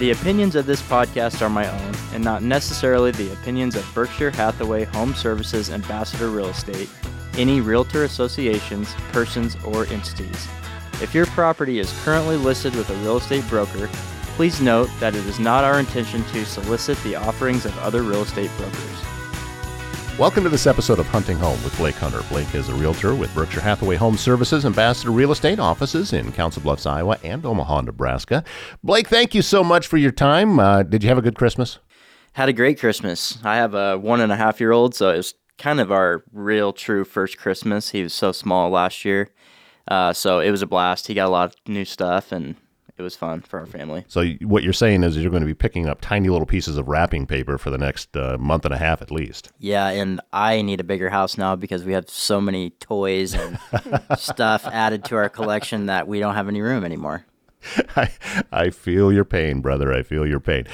The opinions of this podcast are my own and not necessarily the opinions of Berkshire Hathaway Home Services Ambassador Real Estate, any realtor associations, persons, or entities. If your property is currently listed with a real estate broker, please note that it is not our intention to solicit the offerings of other real estate brokers. Welcome to this episode of Hunting Home with Blake Hunter. Blake is a realtor with Berkshire Hathaway Home Services Ambassador Real Estate offices in Council Bluffs, Iowa, and Omaha, Nebraska. Blake, thank you so much for your time. Uh, did you have a good Christmas? Had a great Christmas. I have a one and a half year old, so it was kind of our real, true first Christmas. He was so small last year. Uh, so it was a blast. He got a lot of new stuff, and it was fun for our family. So what you're saying is you're going to be picking up tiny little pieces of wrapping paper for the next uh, month and a half at least. Yeah, and I need a bigger house now because we have so many toys and stuff added to our collection that we don't have any room anymore. I, I feel your pain, brother. I feel your pain.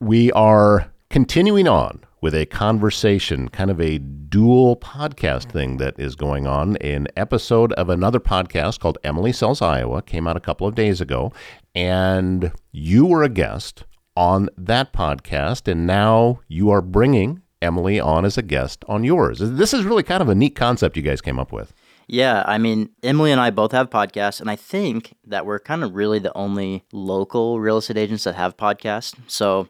We are continuing on with a conversation, kind of a dual podcast mm-hmm. thing that is going on. An episode of another podcast called Emily Sells Iowa came out a couple of days ago, and you were a guest on that podcast, and now you are bringing Emily on as a guest on yours. This is really kind of a neat concept you guys came up with. Yeah, I mean, Emily and I both have podcasts, and I think that we're kind of really the only local real estate agents that have podcasts. So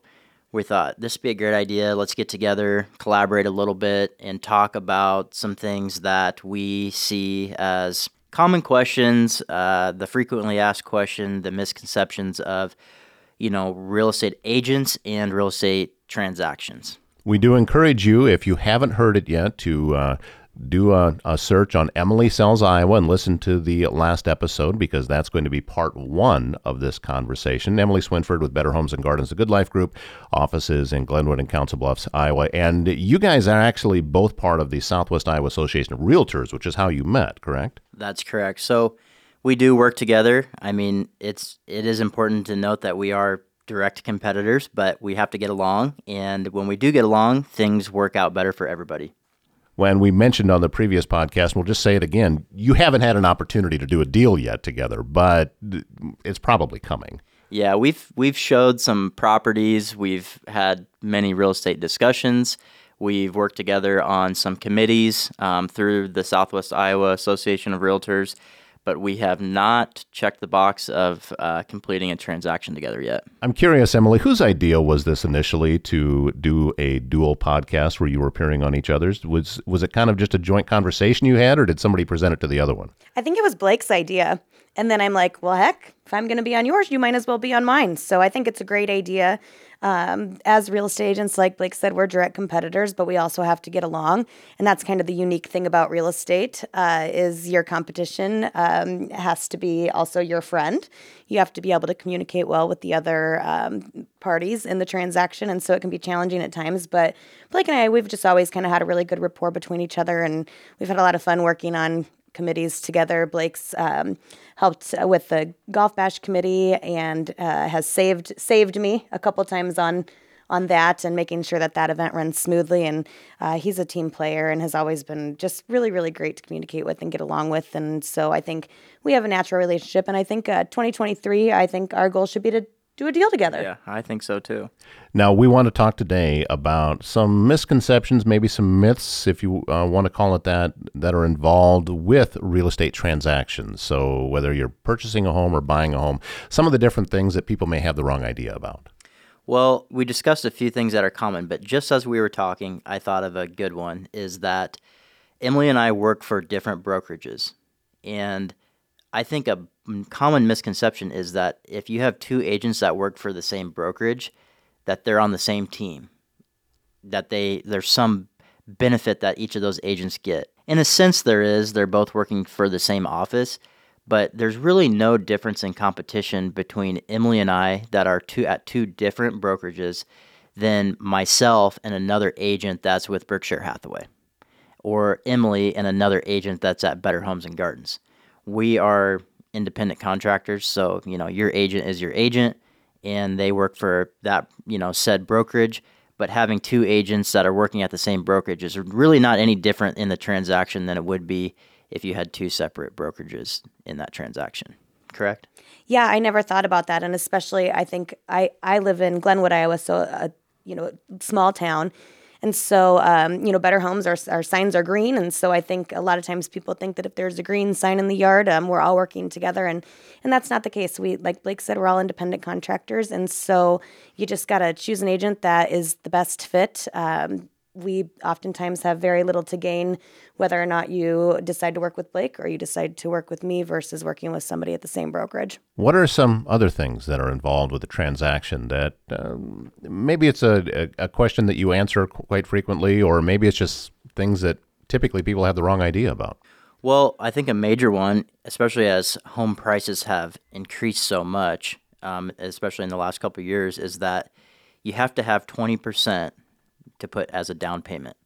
we thought this would be a great idea. Let's get together, collaborate a little bit, and talk about some things that we see as common questions, uh, the frequently asked question, the misconceptions of, you know, real estate agents and real estate transactions. We do encourage you, if you haven't heard it yet, to uh, do a, a, search on Emily Sells Iowa and listen to the last episode because that's going to be part one of this conversation. Emily Swinford with Better Homes and Gardens, the Good Life Group, offices in Glenwood and Council Bluffs, Iowa. And you guys are actually both part of the Southwest Iowa Association of Realtors, which is how you met, correct? That's correct. So we do work together. I mean, it's it is important to note that we are direct competitors, but we have to get along. And when we do get along, things work out better for everybody when we mentioned on the previous podcast, we'll just say it again, you haven't had an opportunity to do a deal yet together, but it's probably coming. Yeah, we've we've showed some properties, we've had many real estate discussions. We've worked together on some committees um, through the Southwest Iowa Association of Realtors but we have not checked the box of uh, completing a transaction together yet. I'm curious, Emily, whose idea was this initially to do a dual podcast where you were appearing on each other's? Was was it kind of just a joint conversation you had, or did somebody present it to the other one? I think it was Blake's idea. And then I'm like, well, heck, if I'm going to be on yours, you might as well be on mine. So I think it's a great idea. Um, as real estate agents, like Blake said, we're direct competitors, but we also have to get along, and that's kind of the unique thing about real estate uh, is your competition um, has to be also your friend. You have to be able to communicate well with the other um, parties in the transaction, and so it can be challenging at times. But Blake and I, we've just always kind of had a really good rapport between each other, and we've had a lot of fun working on committees together. Blake's um, helped with the golf bash committee and uh, has saved saved me a couple times on on that and making sure that that event runs smoothly. And uh, he's a team player and has always been just really really great to communicate with and get along with. And so I think we have a natural relationship. And I think uh, 2023, I think our goal should be to do a deal together. Yeah, I think so too. Now, we want to talk today about some misconceptions, maybe some myths, if you uh, want to call it that, that are involved with real estate transactions. So, whether you're purchasing a home or buying a home, some of the different things that people may have the wrong idea about. Well, we discussed a few things that are common, but just as we were talking, I thought of a good one is that Emily and I work for different brokerages. And I think a common misconception is that if you have two agents that work for the same brokerage, that they're on the same team, that they there's some benefit that each of those agents get. In a sense, there is. They're both working for the same office, but there's really no difference in competition between Emily and I that are two at two different brokerages than myself and another agent that's with Berkshire Hathaway, or Emily and another agent that's at Better Homes and Gardens. We are independent contractors. So, you know, your agent is your agent and they work for that, you know, said brokerage. But having two agents that are working at the same brokerage is really not any different in the transaction than it would be if you had two separate brokerages in that transaction. Correct? Yeah, I never thought about that, and especially I think I I live in Glenwood, Iowa, so a you know small town, and so um, you know better homes our our signs are green, and so I think a lot of times people think that if there's a green sign in the yard, um, we're all working together, and and that's not the case. We like Blake said, we're all independent contractors, and so you just gotta choose an agent that is the best fit. Um, we oftentimes have very little to gain whether or not you decide to work with Blake or you decide to work with me versus working with somebody at the same brokerage. What are some other things that are involved with a transaction that um, maybe it's a, a, a question that you answer quite frequently, or maybe it's just things that typically people have the wrong idea about? Well, I think a major one, especially as home prices have increased so much, um, especially in the last couple of years, is that you have to have 20% to put as a down payment,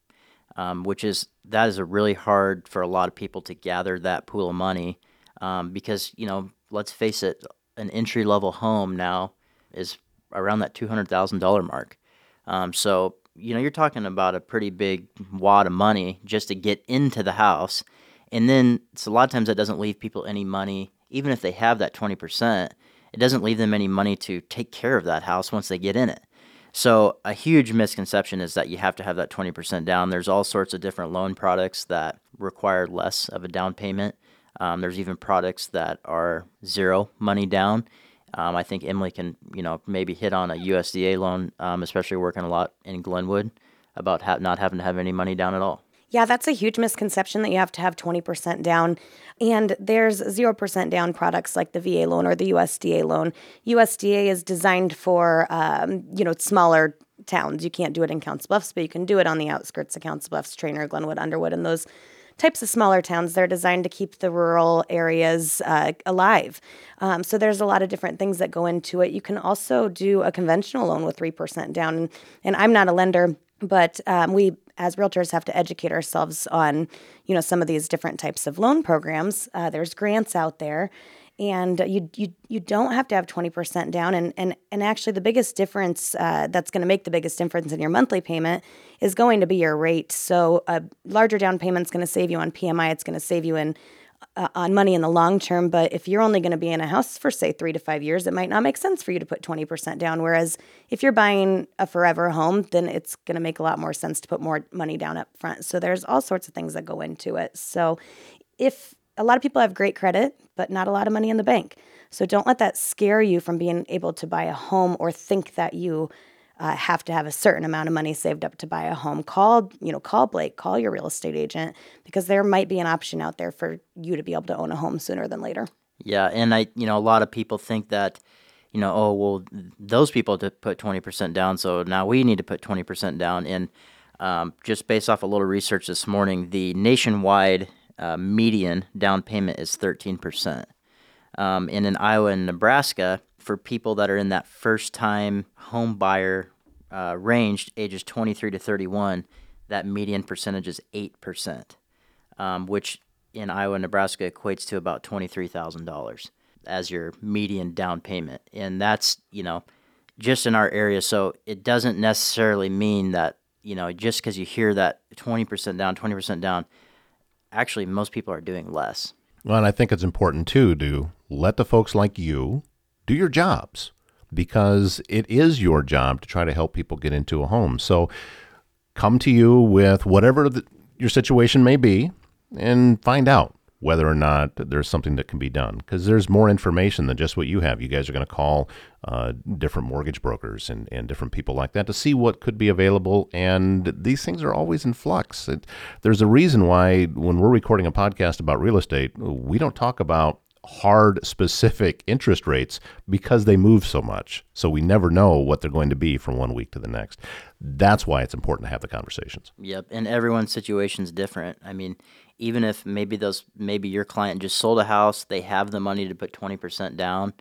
um, which is that is a really hard for a lot of people to gather that pool of money um, because you know let's face it, an entry level home now is around that two hundred thousand dollar mark. Um, so you know you're talking about a pretty big wad of money just to get into the house, and then so a lot of times that doesn't leave people any money, even if they have that twenty percent. It doesn't leave them any money to take care of that house once they get in it. So a huge misconception is that you have to have that 20% down. There's all sorts of different loan products that require less of a down payment. Um, there's even products that are zero money down. Um, I think Emily can, you know, maybe hit on a USDA loan, um, especially working a lot in Glenwood, about ha- not having to have any money down at all. Yeah, that's a huge misconception that you have to have 20% down. And there's 0% down products like the VA loan or the USDA loan. USDA is designed for, um, you know, smaller towns. You can't do it in Council Bluffs, but you can do it on the outskirts of Council Bluffs, Treynor, Glenwood, Underwood, and those types of smaller towns. They're designed to keep the rural areas uh, alive. Um, so there's a lot of different things that go into it. You can also do a conventional loan with 3% down. And, I'm not a lender but um, we as realtors have to educate ourselves on you know some of these different types of loan programs uh, there's grants out there. And you you you don't have to have 20% down. And and and actually the biggest difference uh, that's going to make the biggest difference in your monthly payment is going to be your rate. So a larger down payment is going to save you on PMI it's going to save you in uh, on money in the long term. But if you're only going to be in a house for, say, three to five years, it might not make sense for you to put 20% down. Whereas if you're buying a forever home, then it's going to make a lot more sense to put more money down up front. So there's all sorts of things that go into it. So if a lot of people have great credit, but not a lot of money in the bank. So don't let that scare you from being able to buy a home or think that you uh, have to have a certain amount of money saved up to buy a home. Call, you know, call Blake, call your real estate agent because there might be an option out there for you to be able to own a home sooner than later. Yeah, and I, you know, a lot of people think that, you know, oh well, those people to put twenty percent down, so now we need to put twenty percent down. And um, just based off a little research this morning, the nationwide uh, median down payment is thirteen percent. Um, and in Iowa and Nebraska, for people that are in that first time home buyer uh, range, ages 23 to 31, that median percentage is 8%, um, which in Iowa and Nebraska equates to about $23,000 as your median down payment. And that's, you know, just in our area. So it doesn't necessarily mean that, you know, just because you hear that 20% down, 20% down, actually, most people are doing less. Well, and I think it's important too to let the folks like you do your jobs because it is your job to try to help people get into a home. So come to you with whatever the, your situation may be and find out whether or not there's something that can be done because there's more information than just what you have. You guys are going to call uh, different mortgage brokers and, and different people like that to see what could be available. And these things are always in flux. It, there's a reason why when we're recording a podcast about real estate, we don't talk about hard specific interest rates because they move so much. So we never know what they're going to be from one week to the next. That's why it's important to have the conversations. Yep, and everyone's situation is different. I mean, even if maybe those maybe your client just sold a house, they have the money to put 20% down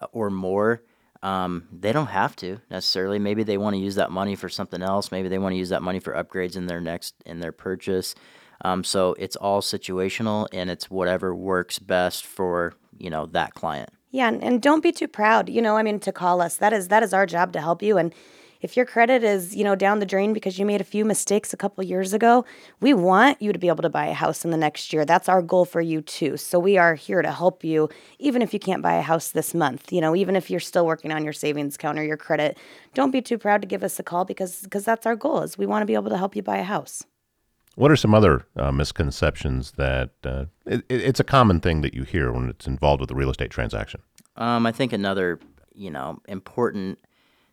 uh, or more. Um, they don't have to necessarily. Maybe they want to use that money for something else. Maybe they want to use that money for upgrades in their next in their purchase. Um, so it's all situational and it's whatever works best for, you know, that client. Yeah, and, and don't be too proud. You know, I mean, to call us that is that is our job to help you. And if your credit is, you know, down the drain because you made a few mistakes a couple years ago, we want you to be able to buy a house in the next year. That's our goal for you too. So we are here to help you even if you can't buy a house this month. You know, even if you're still working on your savings account or your credit, don't be too proud to give us a call because because that's our goal is we want to be able to help you buy a house. What are some other uh, misconceptions that uh, it, it's a common thing that you hear when it's involved with a real estate transaction? Um, I think another, you know, important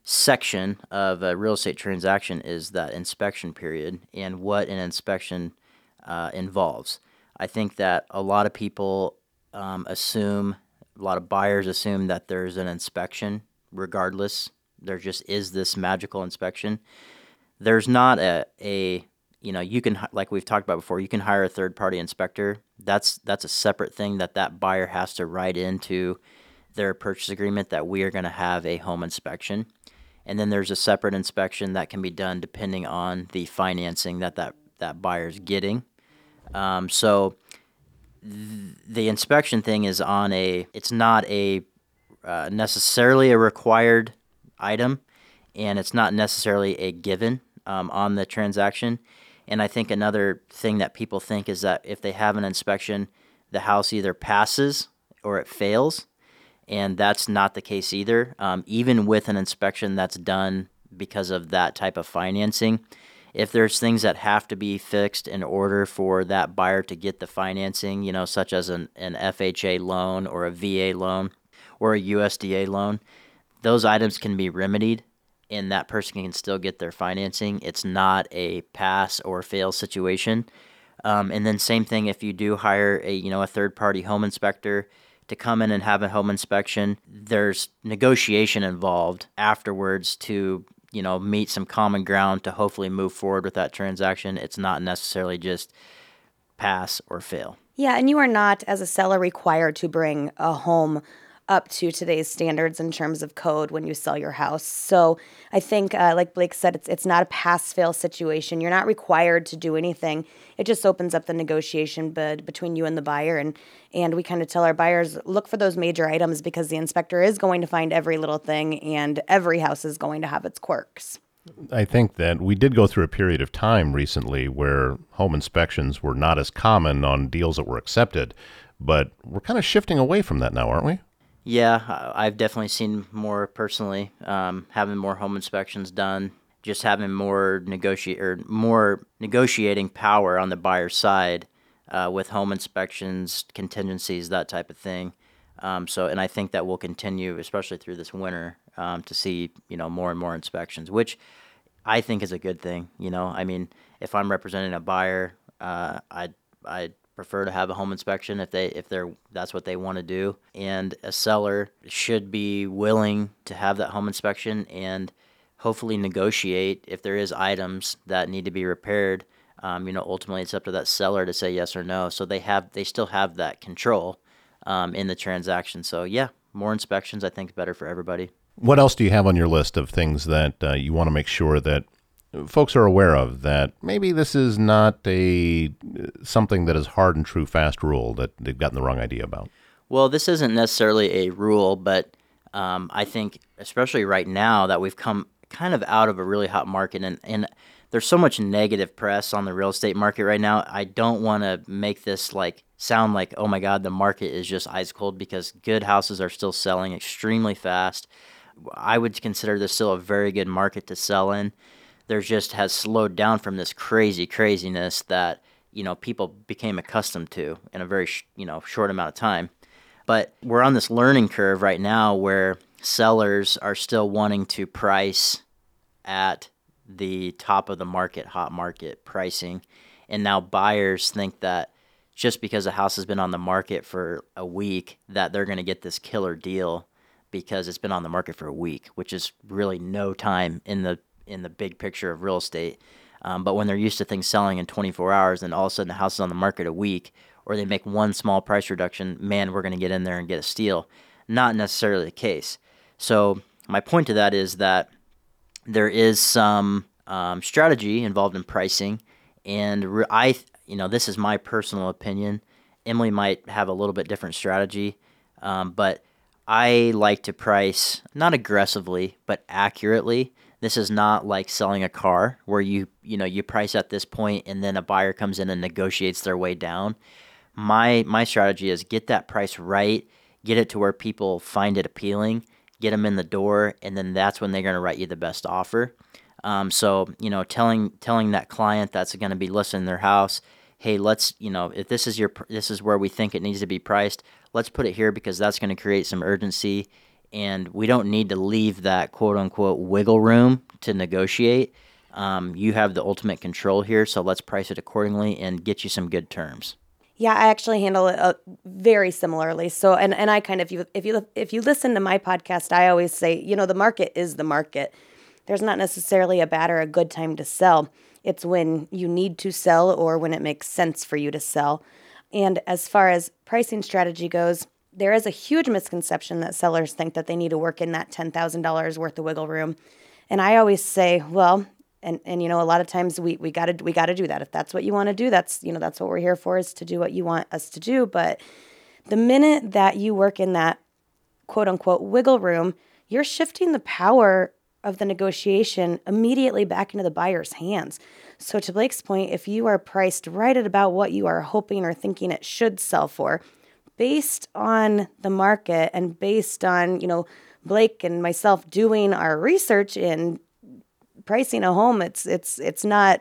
section of a real estate transaction is that inspection period and what an inspection uh, involves. I think that a lot of people um, assume, a lot of buyers assume that there's an inspection regardless. There just is this magical inspection. There's not a, a you know you can like we've talked about before you can hire a third party inspector that's that's a separate thing that that buyer has to write into their purchase agreement that we are going to have a home inspection and then there's a separate inspection that can be done depending on the financing that that, that buyer's getting. Um, so th- the inspection thing is on a, it's not a uh, necessarily a required item, and it's not necessarily a given um, on the transaction. And I think another thing that people think is that if they have an inspection, the house either passes or it fails and that's not the case either. Um, even with an inspection that's done because of that type of financing, if there's things that have to be fixed in order for that buyer to get the financing, you know, such as an, an FHA loan or a VA loan or a USDA loan, those items can be remedied and that person can still get their financing. It's not a pass or fail situation. Um, and then same thing if you do hire a you know a third party home inspector to come in and have a home inspection. There's negotiation involved afterwards to you know meet some common ground to hopefully move forward with that transaction. It's not necessarily just pass or fail. Yeah, and you are not as a seller required to bring a home up to today's standards in terms of code when you sell your house. So I think, uh, like Blake said, it's it's not a pass fail situation. You're not required to do anything. It just opens up the negotiation bid between you and the buyer, and and we kind of tell our buyers look for those major items because the inspector is going to find every little thing, and every house is going to have its quirks. I think that we did go through a period of time recently where home inspections were not as common on deals that were accepted, but we're kind of shifting away from that now, aren't we? Yeah, I've definitely seen more personally, um, having more home inspections done, just having more negotiate or more negotiating power on the buyer's side uh, with home inspections, contingencies, that type of thing. Um, so, and I think that will continue, especially through this winter, um, to see you know more and more inspections, which I think is a good thing. You know, I mean, if I'm representing a buyer, uh, I I prefer to have a home inspection if they if they're that's what they want to do. And a seller should be willing to have that home inspection and hopefully negotiate if there is items that need to be repaired. Um, you know ultimately it's up to that seller to say yes or no. So they have they still have that control um, in the transaction. So yeah more inspections i think better for everybody. What else do you have on your list of things that uh, you want to make sure that folks are aware of that maybe this is not a something that is hard and true fast rule that they've gotten the wrong idea about. Well this isn't necessarily a rule but um, i think especially right now that we've come kind of out of a really hot market and, and there's so much negative press on the real estate market right now i don't want to make this like sound like oh my god the market is just ice cold because good houses are still selling extremely fast. I would consider this still a very good market to sell in there's just has slowed down from this crazy craziness that you know people became accustomed to in a very sh- you know short amount of time. But we're on this learning curve right now where sellers are still wanting to price at the top of the market, hot market pricing, and now buyers think that just because a house has been on the market for a week that they're going to get this killer deal because it's been on the market for a week, which is really no time in the in the big picture of real estate. Um, but when they're used to things selling in 24 hours and all of a sudden the house is on the market a week, or they make one small price reduction, man, we're going to get in there and get a steal. Not necessarily the case. So my point to that is that there is some um, strategy involved in pricing, and re- I, you know, this is my personal opinion. Emily might have a little bit different strategy, um, but I like to price not aggressively but accurately This is not like selling a car where you you know you price at this point and then a buyer comes in and negotiates their way down. My my strategy is get that price right, get it to where people find it appealing, get them in the door, and then that's when they're going to write you the best offer. Um, so you know, telling telling that client that's going to be listing their house, hey, let's you know, if this is your this is where we think it needs to be priced, let's put it here because that's going to create some urgency, and we don't need to leave that quote unquote wiggle room to negotiate. Um, you have the ultimate control here, so let's price it accordingly and get you some good terms. Yeah, I actually handle it uh, very similarly. So, and and I kind of if you if you if you listen to my podcast, I always say, you know, the market is the market. There's not necessarily a bad or a good time to sell. It's when you need to sell or when it makes sense for you to sell. And as far as pricing strategy goes, there is a huge misconception that sellers think that they need to work in that $10,000 worth of wiggle room. And I always say, well, and and you know a lot of times we we got to we got to do that. If that's what you want to do that's you know that's what we're here for is to do what you want us to do. But the minute that you work in that quote unquote wiggle room you're shifting the power of the negotiation immediately back into the buyer's hands. So to Blake's point if you are priced right at about what you are hoping or thinking it should sell for based on the market and based on you know Blake and myself doing our research in pricing a home, it's it's it's not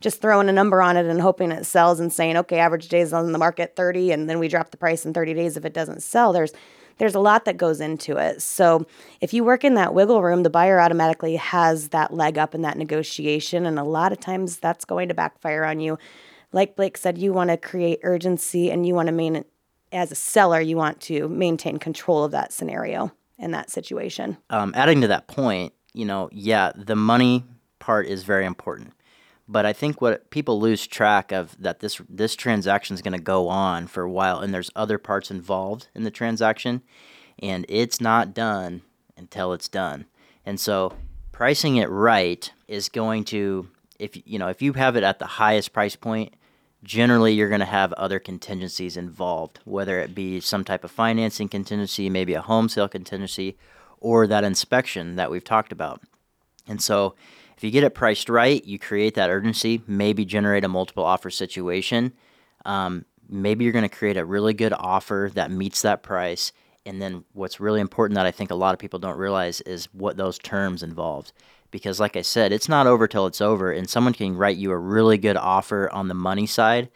just throwing a number on it and hoping it sells and saying, okay, average days on the market 30, and then we drop the price in 30 days if it doesn't sell. There's there's a lot that goes into it. So if you work in that wiggle room, the buyer automatically has that leg up in that negotiation, and a lot of times that's going to backfire on you. Like Blake said, you want to create urgency, and you want to maintain, as a seller, you want to maintain control of that scenario and that situation. Um, adding to that point, you know, yeah, the money part is very important. But I think what people lose track of that this this transaction is going to go on for a while, and there's other parts involved in the transaction, and it's not done until it's done. And so pricing it right is going to if you know if you have it at the highest price point, generally you're going to have other contingencies involved, whether it be some type of financing contingency, maybe a home sale contingency, or that inspection that we've talked about. And so, if you get it priced right, you create that urgency, maybe generate a multiple offer situation. Um, maybe you're going to create a really good offer that meets that price. And then, what's really important that I think a lot of people don't realize is what those terms involved. Because, like I said, it's not over till it's over, and someone can write you a really good offer on the money side,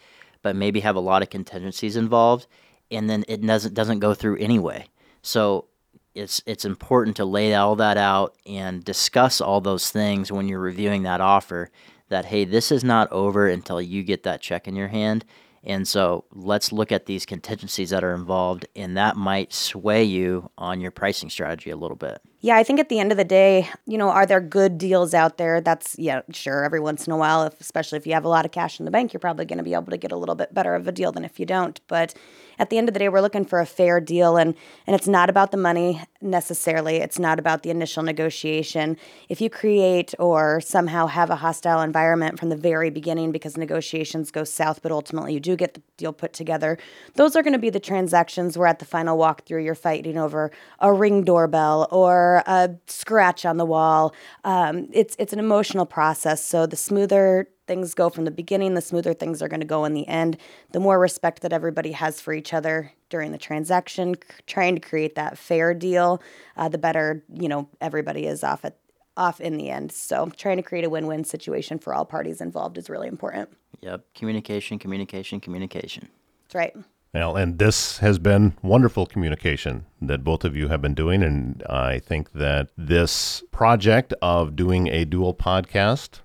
but maybe have a lot of contingencies involved, and then it doesn't doesn't go through anyway. So it's it's important to lay all that out and discuss all those things when you're reviewing that offer that hey this is not over until you get that check in your hand and so let's look at these contingencies that are involved and that might sway you on your pricing strategy a little bit yeah, I think at the end of the day, you know, are there good deals out there? That's yeah, sure. Every once in a while, if, especially if you have a lot of cash in the bank, you're probably going to be able to get a little bit better of a deal than if you don't. But at the end of the day, we're looking for a fair deal, and and it's not about the money necessarily. It's not about the initial negotiation. If you create or somehow have a hostile environment from the very beginning because negotiations go south, but ultimately you do get the deal put together, those are going to be the transactions where at the final walkthrough you're fighting over a ring doorbell or a scratch on the wall. Um, it's it's an emotional process. So the smoother things go from the beginning, the smoother things are going to go in the end. The more respect that everybody has for each other during the transaction, c- trying to create that fair deal, uh, the better you know everybody is off at off in the end. So trying to create a win-win situation for all parties involved is really important. Yep, communication, communication, communication. That's right. Well, and this has been wonderful communication that both of you have been doing. And I think that this project of doing a dual podcast,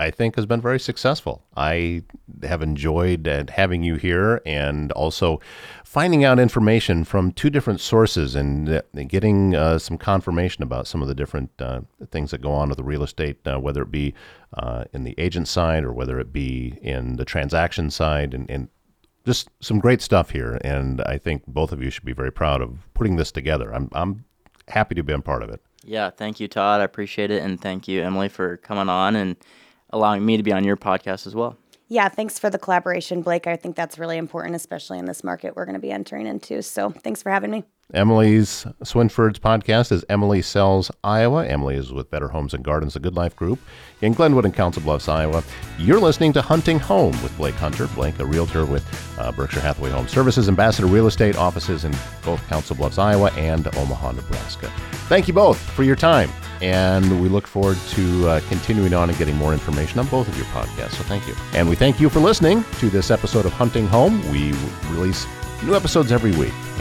I think, has been very successful. I have enjoyed uh, having you here and also finding out information from two different sources and uh, getting uh, some confirmation about some of the different uh, things that go on with the real estate, uh, whether it be uh, in the agent side or whether it be in the transaction side. And, and just some great stuff here, and I think both of you should be very proud of putting this together. I'm I'm happy to be a part of it. Yeah, thank you, Todd. I appreciate it, and thank you, Emily, for coming on and allowing me to be on your podcast as well. Yeah, thanks for the collaboration, Blake. I think that's really important, especially in this market we're going to be entering into. So thanks for having me. Emily's Swinford's podcast is Emily Sells Iowa. Emily is with Better Homes and Gardens, the Good Life Group in Glenwood and Council Bluffs, Iowa. You're listening to Hunting Home with Blake Hunter. Blake, a realtor with uh, Berkshire Hathaway Home Services, Ambassador Real Estate offices in both Council Bluffs, Iowa and Omaha, Nebraska. Thank you both for your time. And we look forward to uh, continuing on and getting more information on both of your podcasts. So thank you. And we thank you for listening to this episode of Hunting Home. We release new episodes every week.